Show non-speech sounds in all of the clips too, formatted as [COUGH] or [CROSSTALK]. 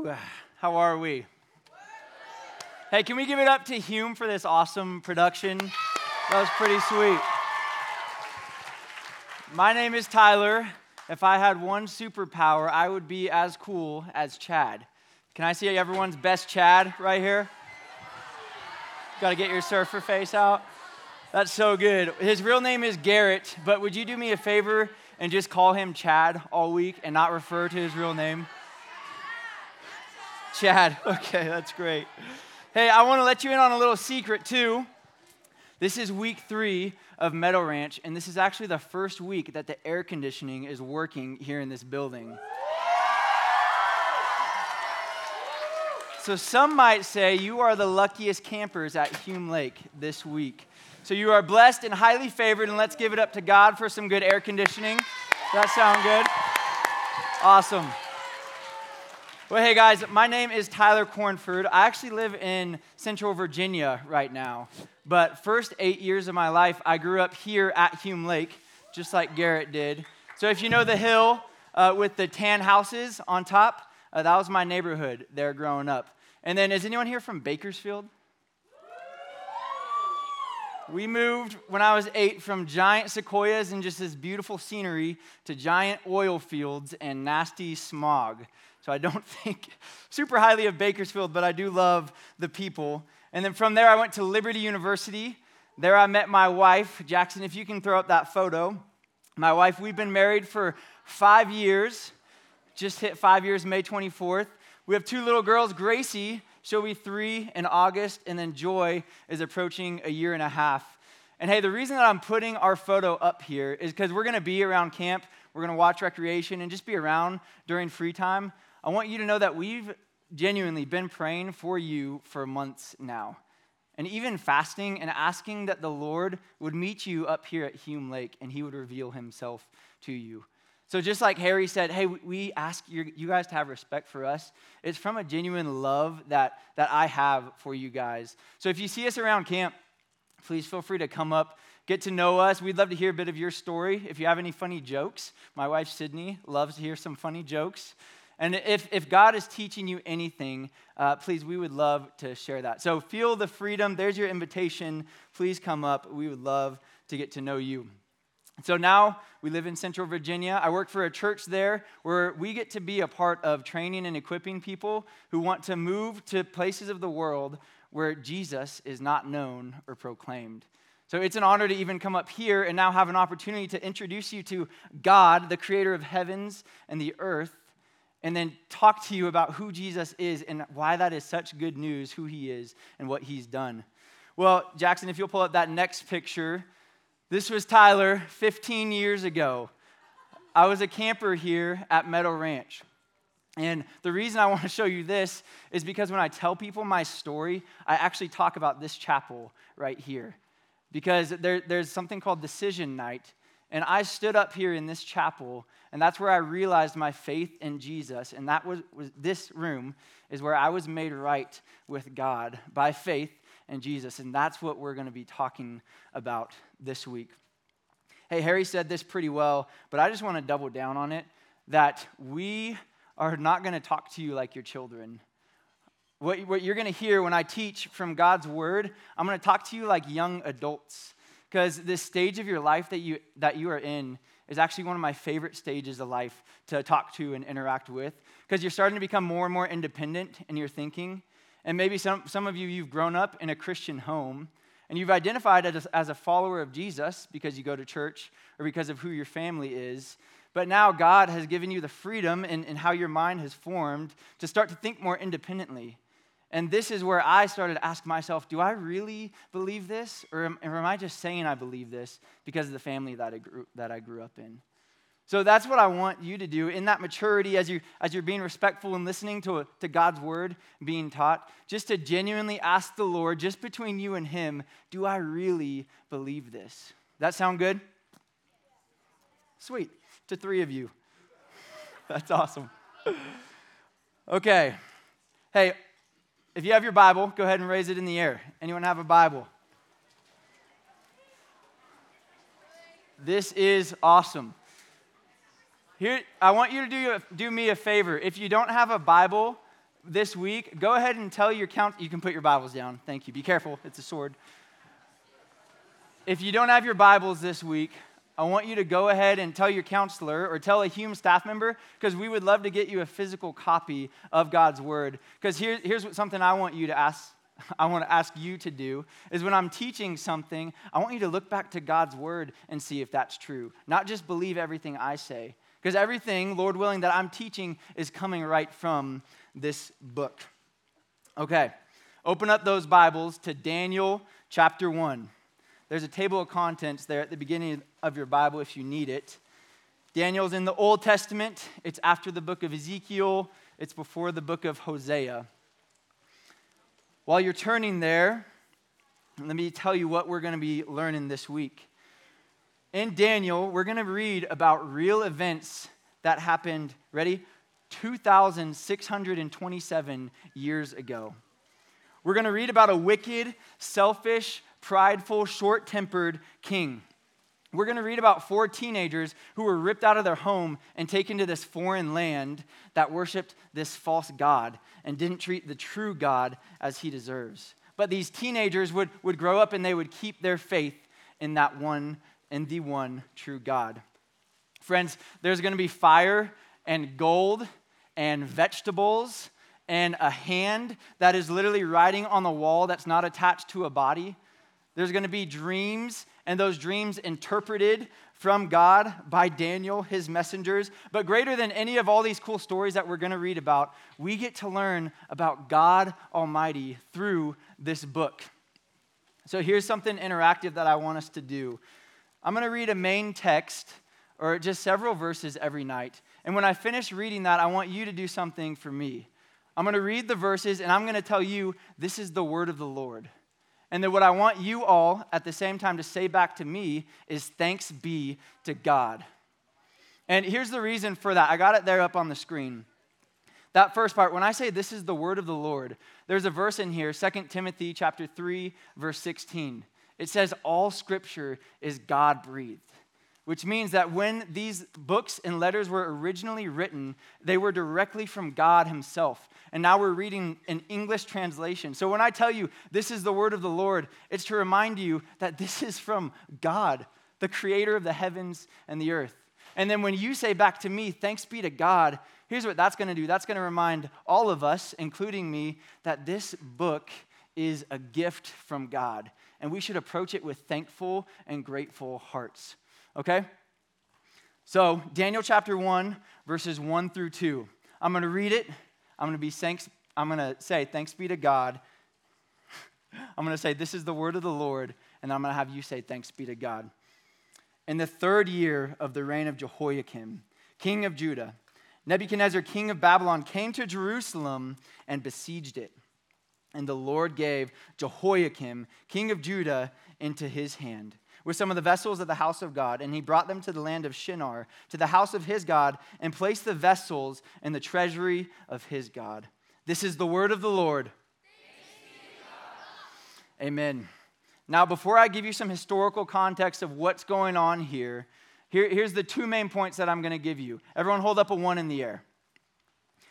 [SIGHS] How are we? Hey, can we give it up to Hume for this awesome production? That was pretty sweet. My name is Tyler. If I had one superpower, I would be as cool as Chad. Can I see everyone's best Chad right here? Got to get your surfer face out. That's so good. His real name is Garrett, but would you do me a favor and just call him Chad all week and not refer to his real name? Chad. [LAUGHS] Okay, that's great. Hey, I want to let you in on a little secret too. This is week three of Meadow Ranch, and this is actually the first week that the air conditioning is working here in this building. So, some might say you are the luckiest campers at Hume Lake this week. So, you are blessed and highly favored, and let's give it up to God for some good air conditioning. Does that sound good? Awesome. Well, hey guys, my name is Tyler Cornford. I actually live in Central Virginia right now. But first eight years of my life, I grew up here at Hume Lake, just like Garrett did. So if you know the hill uh, with the tan houses on top, uh, that was my neighborhood there growing up. And then, is anyone here from Bakersfield? We moved when I was eight from giant sequoias and just this beautiful scenery to giant oil fields and nasty smog. So I don't [LAUGHS] think super highly of Bakersfield, but I do love the people. And then from there, I went to Liberty University. There, I met my wife. Jackson, if you can throw up that photo. My wife, we've been married for five years, just hit five years May 24th. We have two little girls, Gracie, she'll be three in August, and then Joy is approaching a year and a half. And hey, the reason that I'm putting our photo up here is because we're gonna be around camp, we're gonna watch recreation, and just be around during free time. I want you to know that we've genuinely been praying for you for months now. And even fasting and asking that the Lord would meet you up here at Hume Lake and he would reveal himself to you. So, just like Harry said, hey, we ask you guys to have respect for us. It's from a genuine love that, that I have for you guys. So, if you see us around camp, please feel free to come up, get to know us. We'd love to hear a bit of your story. If you have any funny jokes, my wife Sydney loves to hear some funny jokes. And if, if God is teaching you anything, uh, please, we would love to share that. So feel the freedom. There's your invitation. Please come up. We would love to get to know you. So now we live in Central Virginia. I work for a church there where we get to be a part of training and equipping people who want to move to places of the world where Jesus is not known or proclaimed. So it's an honor to even come up here and now have an opportunity to introduce you to God, the creator of heavens and the earth, and then talk to you about who Jesus is and why that is such good news, who he is and what he's done. Well, Jackson, if you'll pull up that next picture, this was Tyler 15 years ago. I was a camper here at Meadow Ranch. And the reason I want to show you this is because when I tell people my story, I actually talk about this chapel right here. Because there, there's something called decision night and I stood up here in this chapel, and that's where I realized my faith in Jesus. And that was, was this room is where I was made right with God by faith in Jesus. And that's what we're going to be talking about this week. Hey, Harry said this pretty well, but I just want to double down on it that we are not going to talk to you like your children. What, what you're going to hear when I teach from God's word, I'm going to talk to you like young adults because this stage of your life that you, that you are in is actually one of my favorite stages of life to talk to and interact with because you're starting to become more and more independent in your thinking. And maybe some, some of you, you've grown up in a Christian home and you've identified as, as a follower of Jesus because you go to church or because of who your family is. But now God has given you the freedom and how your mind has formed to start to think more independently and this is where I started to ask myself, do I really believe this? Or am, or am I just saying I believe this because of the family that I grew, that I grew up in? So that's what I want you to do in that maturity as, you, as you're being respectful and listening to, to God's word being taught, just to genuinely ask the Lord, just between you and Him, do I really believe this? That sound good? Sweet. To three of you. [LAUGHS] That's awesome. [LAUGHS] Okay. Hey, if you have your Bible, go ahead and raise it in the air. Anyone have a Bible? This is awesome. Here, I want you to do, do me a favor. If you don't have a Bible, this week, go ahead and tell your count. You can put your Bibles down. Thank you. Be careful, it's a sword. If you don't have your Bibles this week, I want you to go ahead and tell your counselor or tell a Hume staff member because we would love to get you a physical copy of God's Word. Because here, here's what, something I want you to ask. [LAUGHS] I want to ask you to do is when I'm teaching something, I want you to look back to God's Word and see if that's true. Not just believe everything I say. Because everything, Lord willing, that I'm teaching is coming right from this book. Okay, open up those Bibles to Daniel chapter 1. There's a table of contents there at the beginning of your Bible if you need it. Daniel's in the Old Testament, it's after the book of Ezekiel, it's before the book of Hosea. While you're turning there, let me tell you what we're going to be learning this week. In Daniel, we're going to read about real events that happened, ready? 2,627 years ago. We're going to read about a wicked, selfish, prideful, short tempered king. We're going to read about four teenagers who were ripped out of their home and taken to this foreign land that worshiped this false God and didn't treat the true God as he deserves. But these teenagers would, would grow up and they would keep their faith in that one, in the one true God. Friends, there's going to be fire and gold and vegetables and a hand that is literally writing on the wall that's not attached to a body. There's going to be dreams, and those dreams interpreted from God by Daniel, his messengers. But greater than any of all these cool stories that we're going to read about, we get to learn about God Almighty through this book. So here's something interactive that I want us to do. I'm going to read a main text or just several verses every night. And when I finish reading that, I want you to do something for me. I'm going to read the verses and I'm going to tell you this is the word of the Lord. And then what I want you all at the same time to say back to me is thanks be to God. And here's the reason for that. I got it there up on the screen. That first part, when I say this is the word of the Lord, there's a verse in here, 2 Timothy chapter 3, verse 16. It says, All scripture is God breathed which means that when these books and letters were originally written, they were directly from God Himself. And now we're reading an English translation. So when I tell you this is the word of the Lord, it's to remind you that this is from God, the creator of the heavens and the earth. And then when you say back to me, thanks be to God, here's what that's going to do that's going to remind all of us, including me, that this book is a gift from God. And we should approach it with thankful and grateful hearts. Okay? So, Daniel chapter 1, verses 1 through 2. I'm going to read it. I'm going to be thanks I'm going to say thanks be to God. [LAUGHS] I'm going to say this is the word of the Lord and I'm going to have you say thanks be to God. In the third year of the reign of Jehoiakim, king of Judah, Nebuchadnezzar, king of Babylon, came to Jerusalem and besieged it. And the Lord gave Jehoiakim, king of Judah, into his hand with some of the vessels of the house of God, and he brought them to the land of Shinar, to the house of his God, and placed the vessels in the treasury of his God. This is the word of the Lord. Amen. Now, before I give you some historical context of what's going on here, here here's the two main points that I'm going to give you. Everyone hold up a one in the air.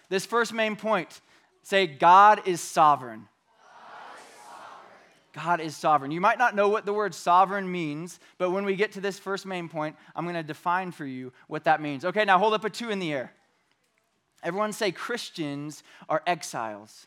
This first main point say, God is sovereign. God is sovereign. You might not know what the word sovereign means, but when we get to this first main point, I'm going to define for you what that means. Okay, now hold up a two in the air. Everyone say Christians are exiles.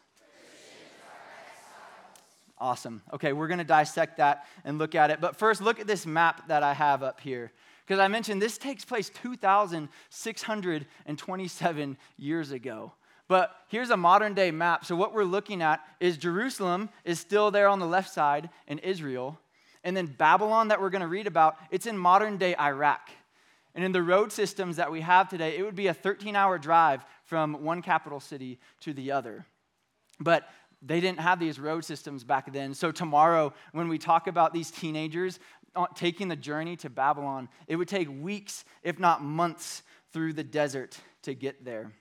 Awesome. Okay, we're going to dissect that and look at it. But first, look at this map that I have up here. Because I mentioned this takes place 2,627 years ago. But here's a modern day map. So, what we're looking at is Jerusalem is still there on the left side in Israel. And then Babylon, that we're going to read about, it's in modern day Iraq. And in the road systems that we have today, it would be a 13 hour drive from one capital city to the other. But they didn't have these road systems back then. So, tomorrow, when we talk about these teenagers uh, taking the journey to Babylon, it would take weeks, if not months, through the desert to get there.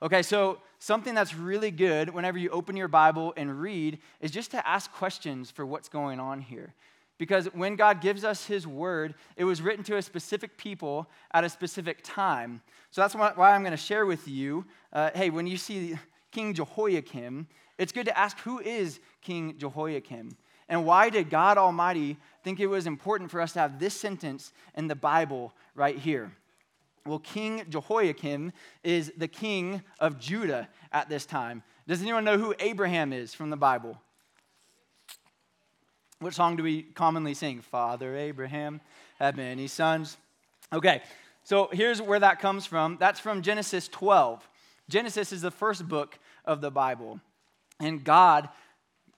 Okay, so something that's really good whenever you open your Bible and read is just to ask questions for what's going on here. Because when God gives us His word, it was written to a specific people at a specific time. So that's why I'm going to share with you. Uh, hey, when you see King Jehoiakim, it's good to ask who is King Jehoiakim? And why did God Almighty think it was important for us to have this sentence in the Bible right here? Well, King Jehoiakim is the king of Judah at this time. Does anyone know who Abraham is from the Bible? What song do we commonly sing? Father Abraham had many sons. Okay, so here's where that comes from. That's from Genesis 12. Genesis is the first book of the Bible. And God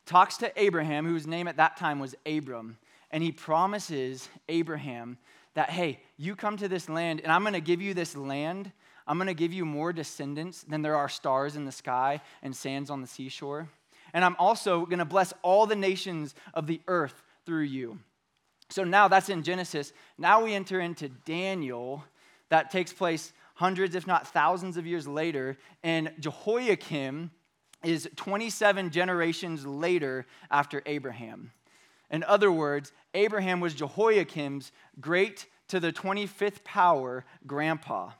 talks to Abraham, whose name at that time was Abram, and he promises Abraham that, hey, you come to this land, and I'm going to give you this land. I'm going to give you more descendants than there are stars in the sky and sands on the seashore. And I'm also going to bless all the nations of the earth through you. So now that's in Genesis. Now we enter into Daniel. That takes place hundreds, if not thousands of years later. And Jehoiakim is 27 generations later after Abraham. In other words, Abraham was Jehoiakim's great to the 25th power grandpa.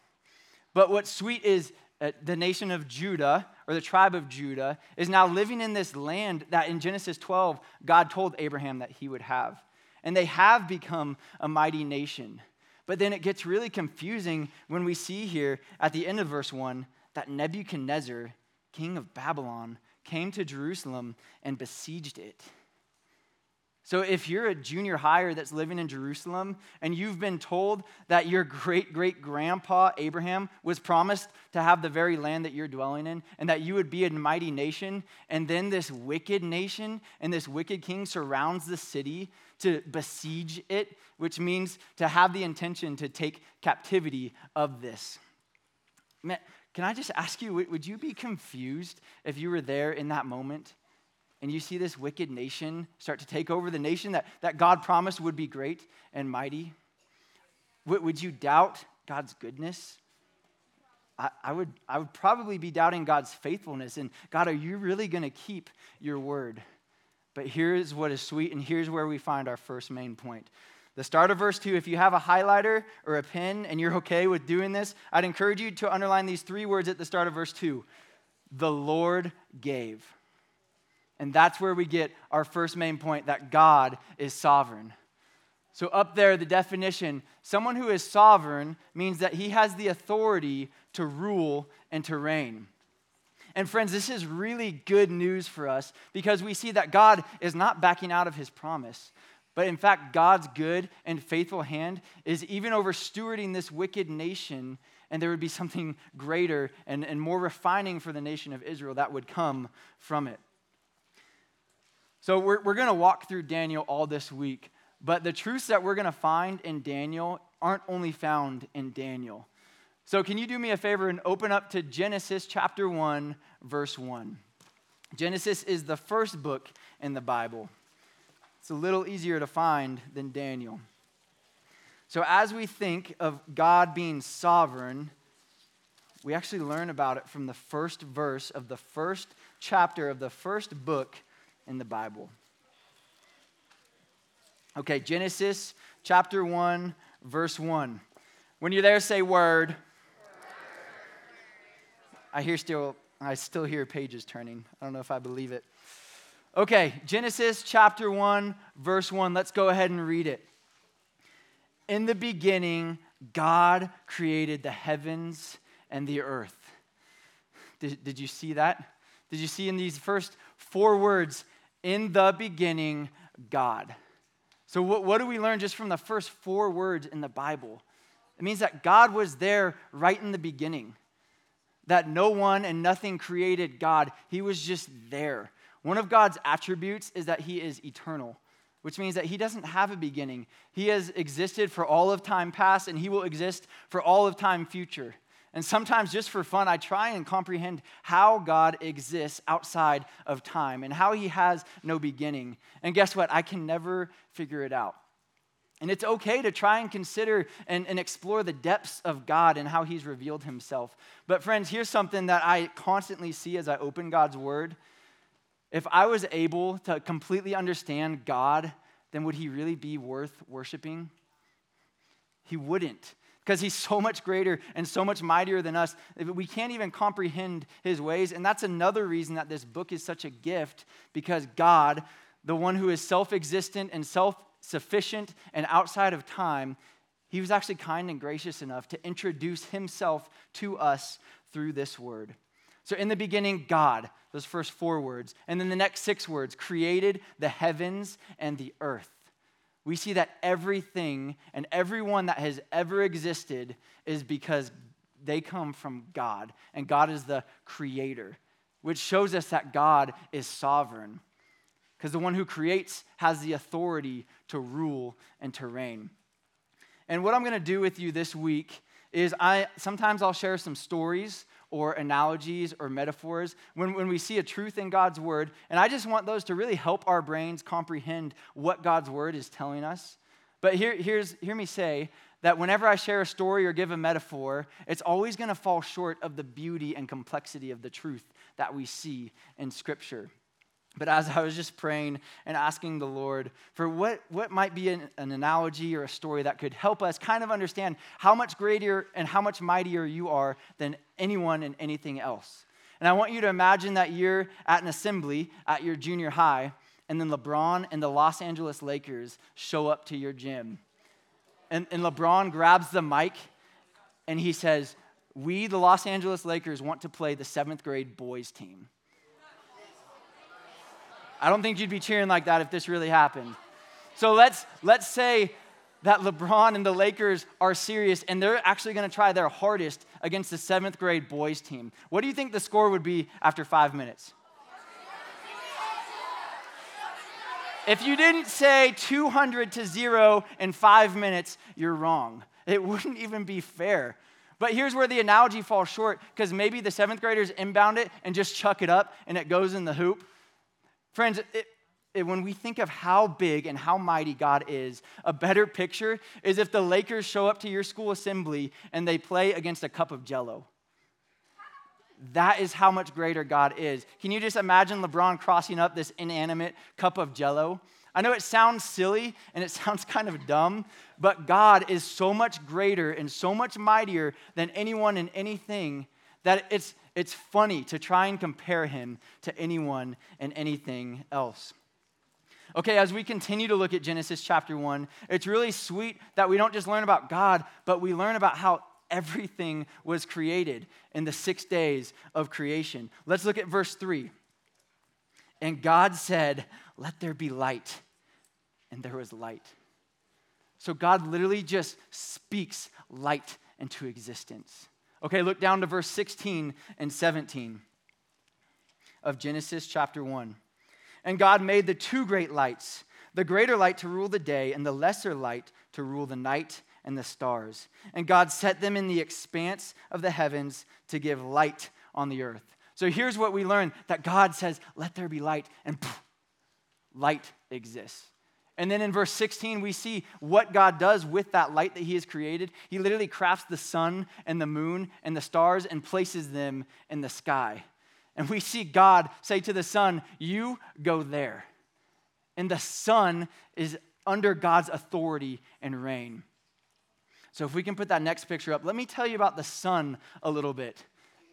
But what's sweet is uh, the nation of Judah, or the tribe of Judah, is now living in this land that in Genesis 12, God told Abraham that he would have. And they have become a mighty nation. But then it gets really confusing when we see here at the end of verse 1 that Nebuchadnezzar, king of Babylon, came to Jerusalem and besieged it. So, if you're a junior higher that's living in Jerusalem and you've been told that your great great grandpa Abraham was promised to have the very land that you're dwelling in and that you would be a mighty nation, and then this wicked nation and this wicked king surrounds the city to besiege it, which means to have the intention to take captivity of this. Can I just ask you, would you be confused if you were there in that moment? And you see this wicked nation start to take over the nation that, that God promised would be great and mighty, would, you doubt God's goodness? I, I, would, I would probably be doubting God's faithfulness. And God, are you really going to keep your word? But here's what is sweet, and here's where we find our first main point. The start of verse 2, if you have a highlighter or a pen and you're okay with doing this, I'd encourage you to underline these three words at the start of verse 2 The Lord gave. And that's where we get our first main point that God is sovereign. So, up there, the definition someone who is sovereign means that he has the authority to rule and to reign. And, friends, this is really good news for us because we see that God is not backing out of his promise. But in fact, God's good and faithful hand is even over stewarding this wicked nation, and there would be something greater and, and more refining for the nation of Israel that would come from it. So we're, we're going to walk through Daniel all this week, but the truths that we're going to find in Daniel aren't only found in Daniel. So can you do me a favor and open up to Genesis chapter 1, verse 1? Genesis is the first book in the Bible. It's a little easier to find than Daniel. So, as we think of God being sovereign, we actually learn about it from the first verse of the first chapter of the first book in the Bible. Okay, Genesis chapter 1, verse 1. When you're there, say word. I hear still I still hear pages turning. I don't know if I believe it. Okay, Genesis chapter 1, verse 1. Let's go ahead and read it. In the beginning, God created the heavens and the earth. Did, did you see that? Did you see in these first four words, in the beginning, God. So, what, what do we learn just from the first four words in the Bible? It means that God was there right in the beginning, that no one and nothing created God. He was just there. One of God's attributes is that He is eternal, which means that He doesn't have a beginning. He has existed for all of time past, and He will exist for all of time future. And sometimes, just for fun, I try and comprehend how God exists outside of time and how he has no beginning. And guess what? I can never figure it out. And it's okay to try and consider and, and explore the depths of God and how he's revealed himself. But, friends, here's something that I constantly see as I open God's word. If I was able to completely understand God, then would he really be worth worshiping? He wouldn't because he's so much greater and so much mightier than us. We can't even comprehend his ways. And that's another reason that this book is such a gift because God, the one who is self existent and self sufficient and outside of time, he was actually kind and gracious enough to introduce himself to us through this word. So, in the beginning, God, those first four words. And then the next six words created the heavens and the earth. We see that everything and everyone that has ever existed is because they come from God, and God is the creator, which shows us that God is sovereign. Because the one who creates has the authority to rule and to reign. And what I'm going to do with you this week is I sometimes I'll share some stories or analogies or metaphors when, when we see a truth in God's word. And I just want those to really help our brains comprehend what God's word is telling us. But here, here's, hear me say that whenever I share a story or give a metaphor, it's always going to fall short of the beauty and complexity of the truth that we see in Scripture. But as I was just praying and asking the Lord for what, what might be an, an, analogy or a story that could help us kind of understand how much greater and how much mightier you are than anyone and anything else. And I want you to imagine that you're at an assembly at your junior high, and then LeBron and the Los Angeles Lakers show up to your gym. And, and LeBron grabs the mic and he says, We, the Los Angeles Lakers, want to play the seventh grade boys team. I don't think you'd be cheering like that if this really happened. So let's, let's say that LeBron and the Lakers are serious and they're actually going to try their hardest against the seventh grade boys team. What do you think the score would be after five minutes? If you didn't say 200 to zero in five minutes, you're wrong. It [LAUGHS] wouldn't even be fair. But here's where the analogy falls short because maybe the seventh graders inbound it and just chuck it up and it goes in the hoop. Friends, it, it, when we think of how big and how mighty God is, a better picture is if the Lakers show up to your school assembly and they play against a cup of jello. That is how much greater God is. Can you just imagine LeBron crossing up this inanimate cup of jello? I know it sounds silly and it [LAUGHS] sounds kind of dumb, but God is so much greater and so much mightier than anyone and anything that it's, it's funny to try and compare him to anyone and anything else. Okay, as we continue to look at Genesis chapter 1, it's really sweet that we don't just learn about God, but we learn about how everything was created in the six days of creation. Let's look at verse 3. And God said, Let there be light. And there was light. So God literally just speaks light into existence. Okay, look down to verse 16 and 17 of Genesis chapter 1. And God made the two great lights, the greater light to rule the day, and the lesser light to rule the night and the stars. And God set them in the expanse of the heavens to give light on the earth. So here's what we learn that God says, Let there be light, and poof, light exists. And then in verse 16, we see what God does with that light that He has created. He literally crafts the sun and the moon and the stars and places them in the sky. And we see God say to the sun, You go there. And the sun is under God's authority and reign. So if we can put that next picture up, let me tell you about the sun a little bit.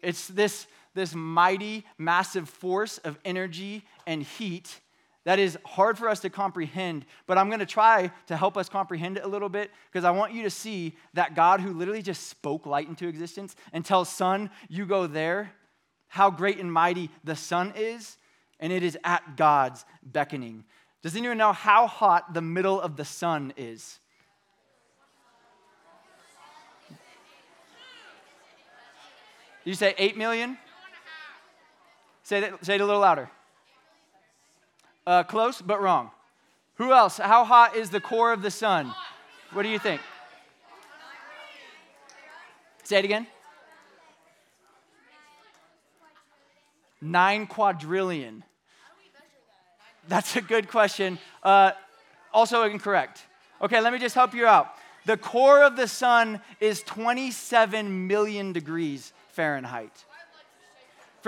It's this, this mighty, massive force of energy and heat that is hard for us to comprehend, but I'm going to try to help us comprehend it a little bit because I want you to see that God who literally just spoke light into existence and tells sun, you go there, how great and mighty the sun is, and it is at God's beckoning. Does anyone know how hot the middle of the sun is? You say 8 million? Say, that, say it a little louder. Uh, close, but wrong. Who else? How hot is the core of the sun? What do you think? Say it again. Nine quadrillion. That's a good question. Uh, also incorrect. Okay, let me just help you out. The core of the sun is 27 million degrees Fahrenheit.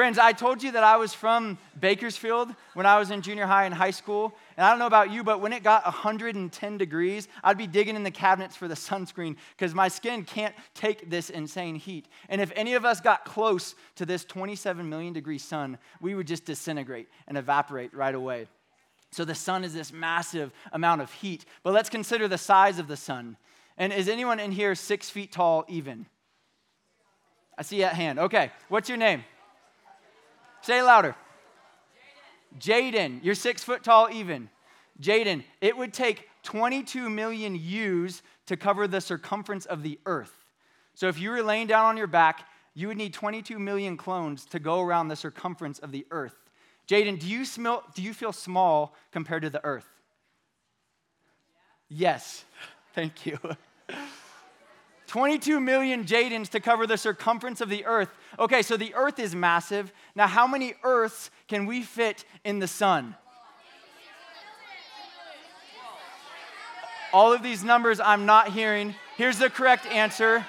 Friends, I told you that I was from Bakersfield when I was in junior high and high school, And I don't know about you, but when it got 110 degrees, I'd be digging in the cabinets for the sunscreen because my skin can't take this insane heat. And if any of us got close to this 27 million degree sun, we would just disintegrate and evaporate right away. So the sun is this massive amount of heat. But let's consider the size of the sun. And is anyone in here six feet tall even? I see that hand. Okay, what's your name? Say it louder. Jaden. You're six foot tall even. Jaden, it would take 22 million ewes to cover the circumference of the earth. So if you were laying down on your back, you would need 22 million clones to go around the circumference of the earth. Jaden, do you, smell, do you feel small compared to the earth? Yes. [LAUGHS] Thank you. [LAUGHS] 22 million Jadens to cover the circumference of the earth. Okay, so the earth is massive. Now, how many earths can we fit in the sun? All of these numbers I'm not hearing. Here's the correct answer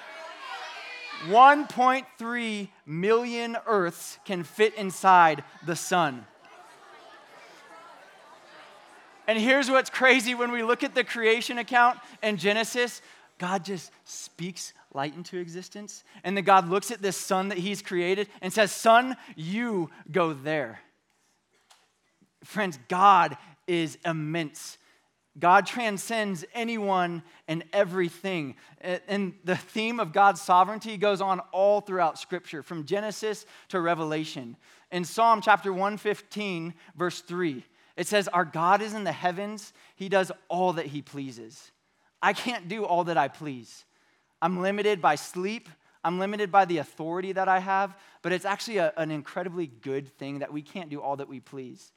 1.3 million earths can fit inside the sun. And here's what's crazy when we look at the creation account in Genesis, God just speaks light into existence. And then God looks at this sun that He's created and says, Sun, you go there. Friends, God is immense. God transcends anyone and everything. And the theme of God's sovereignty goes on all throughout Scripture, from Genesis to Revelation. In Psalm chapter 115, verse 3, it says, Our God is in the heavens, He does all that He pleases. I can't do all that I please. I'm limited by sleep, I'm limited by the authority that I have, but it's actually a, an incredibly good thing that we can't do all that we please.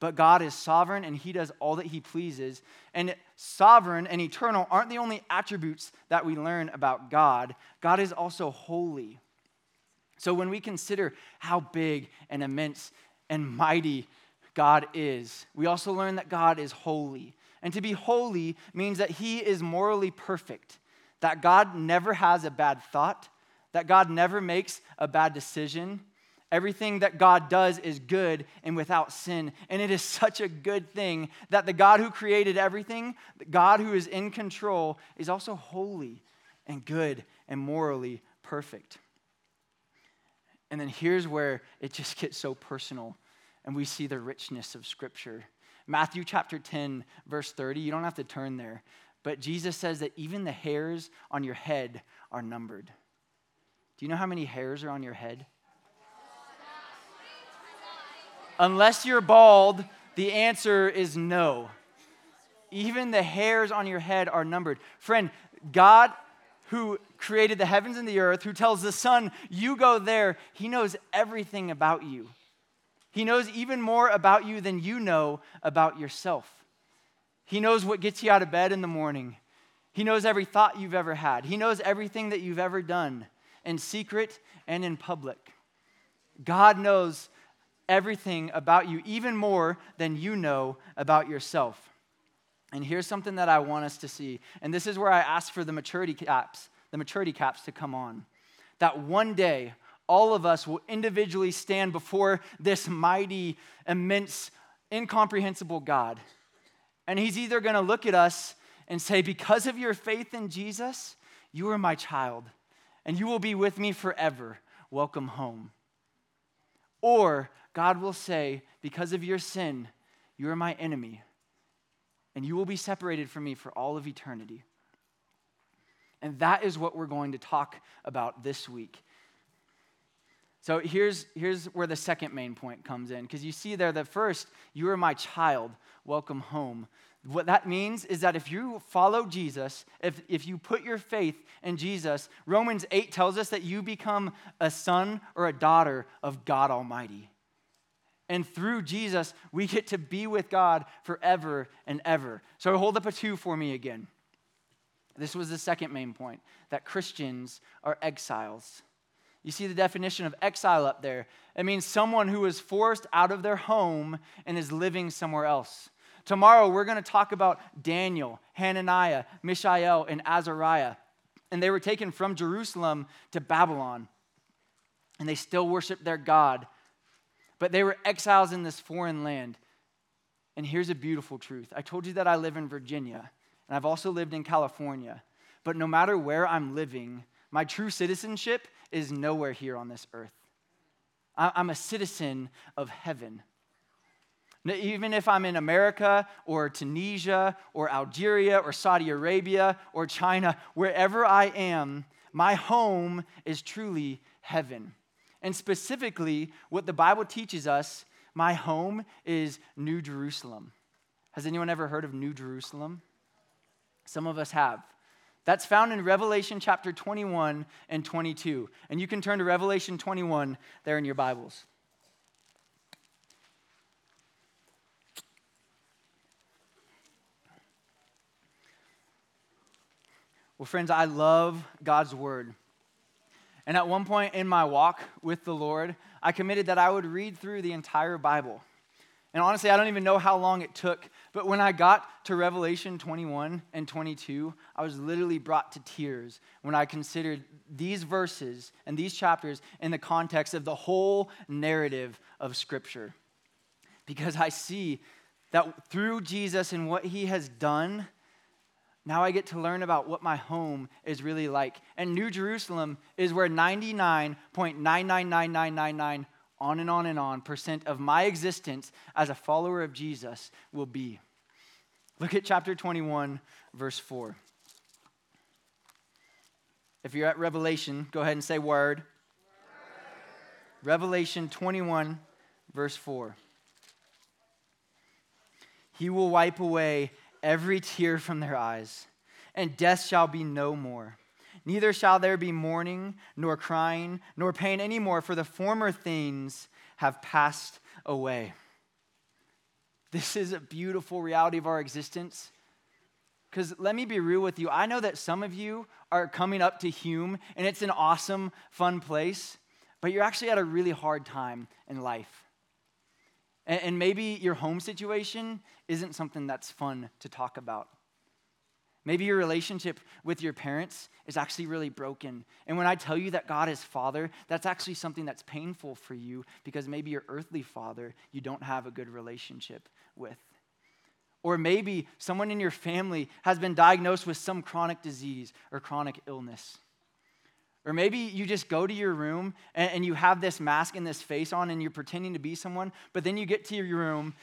But God is sovereign and He does all that He pleases. And sovereign and eternal aren't the only attributes that we learn about God, God is also holy. So when we consider how big and immense and mighty God is. We also learn that God is holy. And to be holy means that He is morally perfect, that God never has a bad thought, that God never makes a bad decision. Everything that God does is good and without sin. And it is [LAUGHS] such a good thing that the God who created everything, the God who is in control, is also holy and good and morally perfect. And then here's where it just gets so personal and we see the richness of Scripture. Matthew chapter 10, verse 30, you don't have to turn there, but Jesus says that even the hairs on your head are numbered. Do you know how many hairs are on your head? Unless you're bald, the answer is no. Even the hairs on your head are numbered. Friend, God who created the heavens and the earth, who tells the sun, you go there, he knows everything about you. He knows even more about you than you know about yourself. He knows what gets you out of bed in the morning. He knows every thought you've ever had. He knows everything that you've ever done in secret and in public. God knows everything about you, even more than you know about yourself. And here's something that I want us to see. And this is where I ask for the maturity caps, the maturity caps to come on. That one day, all of us will individually stand before this mighty, immense, incomprehensible God. And He's either going to look at us and say, Because of your faith in Jesus, you are my child, and you will be with me forever. Welcome home. Or God will say, Because of your sin, you are my enemy, and you will be separated from me for all of eternity. And that is what we're going to talk about this week. So here's, here's where the second main point comes in, because you see there the first, you are my child, welcome home. What that means is that if you follow Jesus, if, if you put your faith in Jesus, Romans 8 tells us that you become a son or a daughter of God Almighty. And through Jesus, we get to be with God forever and ever. So hold up a two for me again. This was the second main point that Christians are exiles. You see the definition of exile up there. It means someone who is forced out of their home and is living somewhere else. Tomorrow, we're going to talk about Daniel, Hananiah, Mishael, and Azariah. And they were taken from Jerusalem to Babylon. And they still worship their God. But they were exiles in this foreign land. And here's a beautiful truth I told you that I live in Virginia, and I've also lived in California. But no matter where I'm living, my true citizenship is nowhere here on this earth. I'm a citizen of heaven. Even if I'm in America or Tunisia or Algeria or Saudi Arabia or China, wherever I am, my home is truly heaven. And specifically, what the Bible teaches us, my home is New Jerusalem. Has anyone ever heard of New Jerusalem? Some of us have. That's found in Revelation chapter 21 and 22. And you can turn to Revelation 21 there in your Bibles. Well, friends, I love God's word. And at one point in my walk with the Lord, I committed that I would read through the entire Bible. And honestly, I don't even know how long it took, but when I got to Revelation 21 and 22, I was literally brought to tears when I considered these verses and these chapters in the context of the whole narrative of Scripture. Because I see that through Jesus and what he has done, now I get to learn about what my home is really like. And New Jerusalem is where 99.999999 on and on and on percent of my existence as a follower of Jesus will be. Look at chapter 21, verse 4. If you're at Revelation, go ahead and say word. word. Revelation 21, verse 4. He will wipe away every tear from their eyes, and death shall be no more. Neither shall there be mourning, nor crying, nor pain anymore, for the former things have passed away. This is a beautiful reality of our existence. Because let me be real with you. I know that some of you are coming up to Hume, and it's an awesome, fun place, but you're actually at a really hard time in life. And, maybe your home situation isn't something that's fun to talk about. Maybe your relationship with your parents is actually really broken. And when I tell you that God is Father, that's actually something that's painful for you because maybe your earthly father you don't have a good relationship with. Or maybe someone in your family has been diagnosed with some chronic disease or chronic illness. Or maybe you just go to your room and, you have this mask and this face on and you're pretending to be someone, but then you get to your room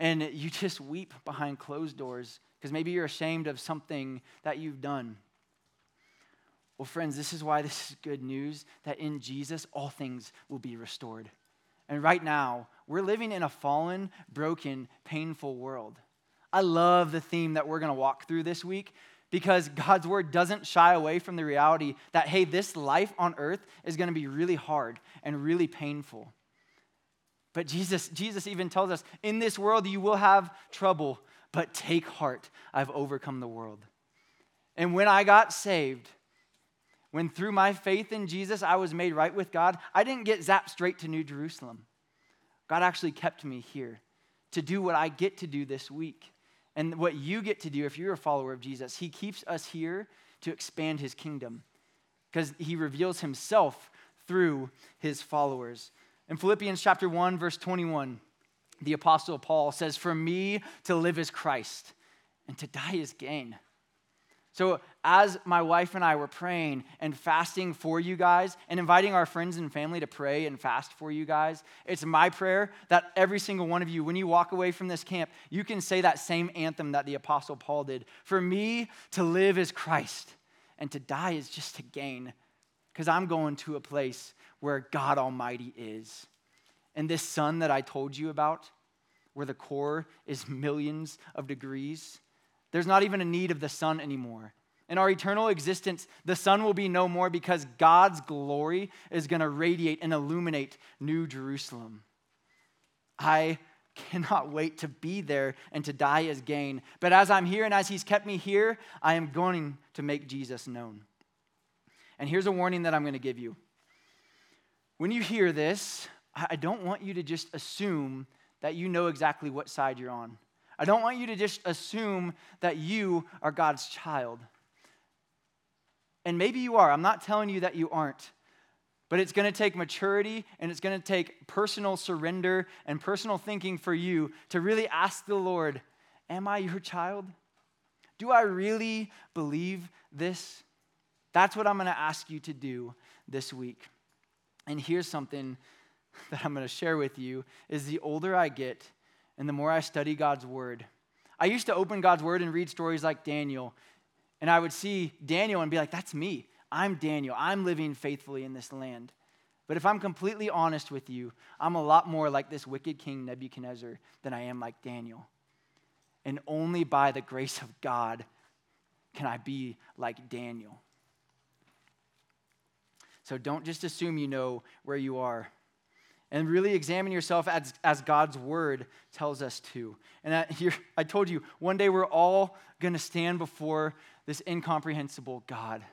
and you just weep behind closed doors because maybe you're ashamed of something that you've done. Well, friends, this is why this is good news that in Jesus, all things will be restored. And right now, we're living in a fallen, broken, painful world. I love the theme that we're going to walk through this week because God's word doesn't shy away from the reality that, hey, this life on earth is going to be really hard and really painful. But Jesus, Jesus even tells us, in this world you will have trouble, but take heart, I've overcome the world. And when I got saved, when through my faith in Jesus I was made right with God, I didn't get zapped straight to New Jerusalem. God actually kept me here to do what I get to do this week and what you get to do if you're a follower of Jesus. He keeps us here to expand his kingdom because he reveals himself through his followers. In Philippians chapter 1 verse 21, the apostle Paul says, "For me to live is Christ and to die is gain." So, as my wife and I were praying and fasting for you guys and inviting our friends and family to pray and fast for you guys, it's my prayer that every single one of you, when you walk away from this camp, you can say that same anthem that the Apostle Paul did For me to live is Christ, and to die is just to gain, because I'm going to a place where God Almighty is. And this sun that I told you about, where the core is millions of degrees, there's not even a need of the sun anymore. In our eternal existence, the sun will be no more because God's glory is going to radiate and illuminate New Jerusalem. I cannot wait to be there and to die as gain. But as I'm here and as He's kept me here, I am going to make Jesus known. And here's a warning that I'm going to give you. When you hear this, I don't want you to just assume that you know exactly what side you're on. I don't want you to just assume that you are God's child. And maybe you are. I'm not telling you that you aren't. But it's going to take maturity and it's going to take personal surrender and personal thinking for you to really ask the Lord, Am I your child? Do I really believe this? That's what I'm going to ask you to do this week. And here's something [LAUGHS] that I'm going to share with you is the older I get and the more I study God's word. I used to open God's word and read stories like Daniel, and I would see Daniel and be like, that's me. I'm Daniel. I'm living faithfully in this land. But if I'm completely honest with you, I'm a lot more like this wicked king Nebuchadnezzar than I am like Daniel. And only by the grace of God can I be like Daniel. So don't just assume you know where you are. And really examine yourself as, as God's word tells us to. And I, [LAUGHS] here, I told you, one day we're all going to stand before this incomprehensible God.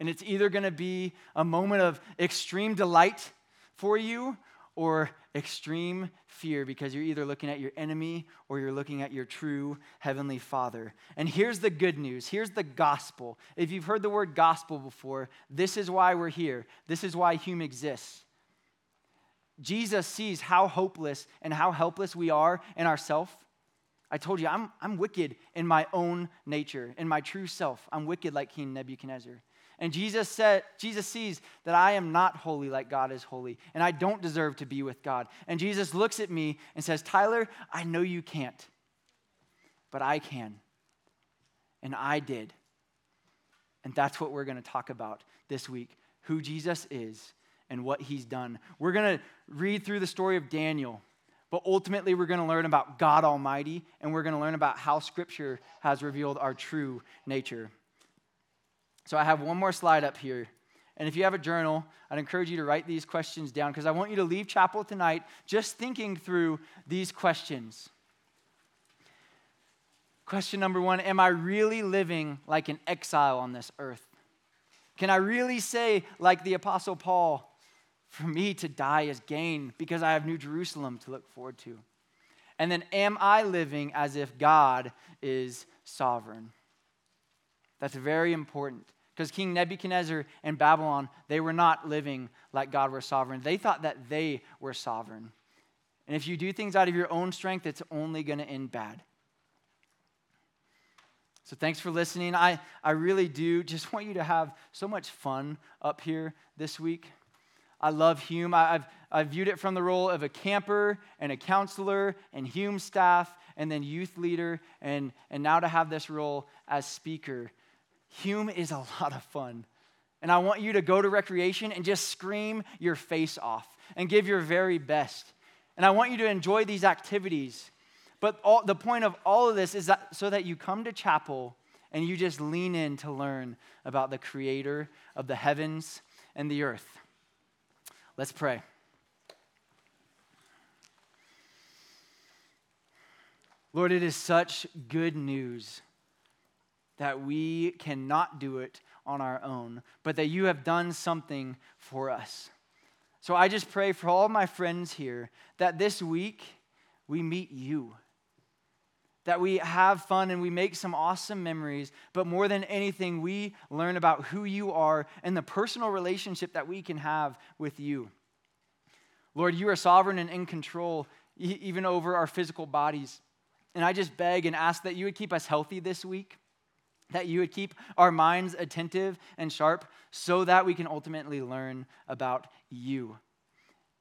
And it's either going to be a moment of extreme delight for you or extreme fear because you're either looking at your enemy or you're looking at your true heavenly Father. And here's the good news here's the gospel. If you've heard the word gospel before, this is why we're here, this is why Hume exists. Jesus sees how hopeless and how helpless we are in ourself. I told you, I'm, I'm wicked in my own nature, in my true self. I'm wicked like King Nebuchadnezzar. And Jesus said, Jesus sees that I am not holy like God is holy, and I don't deserve to be with God. And Jesus looks at me and says, Tyler, I know you can't, but I can. And I did. And that's what we're going to talk about this week who Jesus is and what he's done. We're going to read through the story of Daniel, but ultimately we're going to learn about God Almighty and we're going to learn about how Scripture has revealed our true nature. So I have one more slide up here. And if you have a journal, I'd encourage you to write these questions down because I want you to leave chapel tonight just thinking through these questions. Question number one Am I really living like an exile on this earth? Can I really say, like the Apostle Paul, for me to die is gain because I have New Jerusalem to look forward to? And then, am I living as if God is sovereign? That's very important. Because King Nebuchadnezzar and Babylon, they were not living like God were sovereign. They thought that they were sovereign. And if you do things out of your own strength, it's only going to end bad. So thanks for listening. I, I really do just want you to have so much fun up here this week. I love Hume. I, I've, I've viewed it from the role of a camper and a counselor and Hume staff and then youth leader and, and now to have this role as speaker. Hume is a lot of fun. And I want you to go to recreation and just scream your face off and give your very best. And I want you to enjoy these activities. But all, the point of all of this is that so that you come to chapel and you just lean in to learn about the creator of the heavens and the earth. Let's pray. Lord, it is such good news that we cannot do it on our own, but that you have done something for us. So I just pray for all my friends here that this week we meet you. That we have fun and we make some awesome memories, but more than anything, we learn about who you are and the personal relationship that we can have with you. Lord, you are sovereign and in control, even over our physical bodies. And I just beg and ask that you would keep us healthy this week that you would keep our minds attentive and sharp so that we can ultimately learn about you.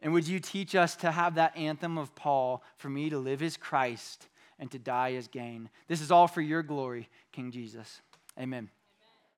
And would you teach us to have that anthem of Paul for me to live as Christ and to die as gain? This is all for your glory, King Jesus. Amen.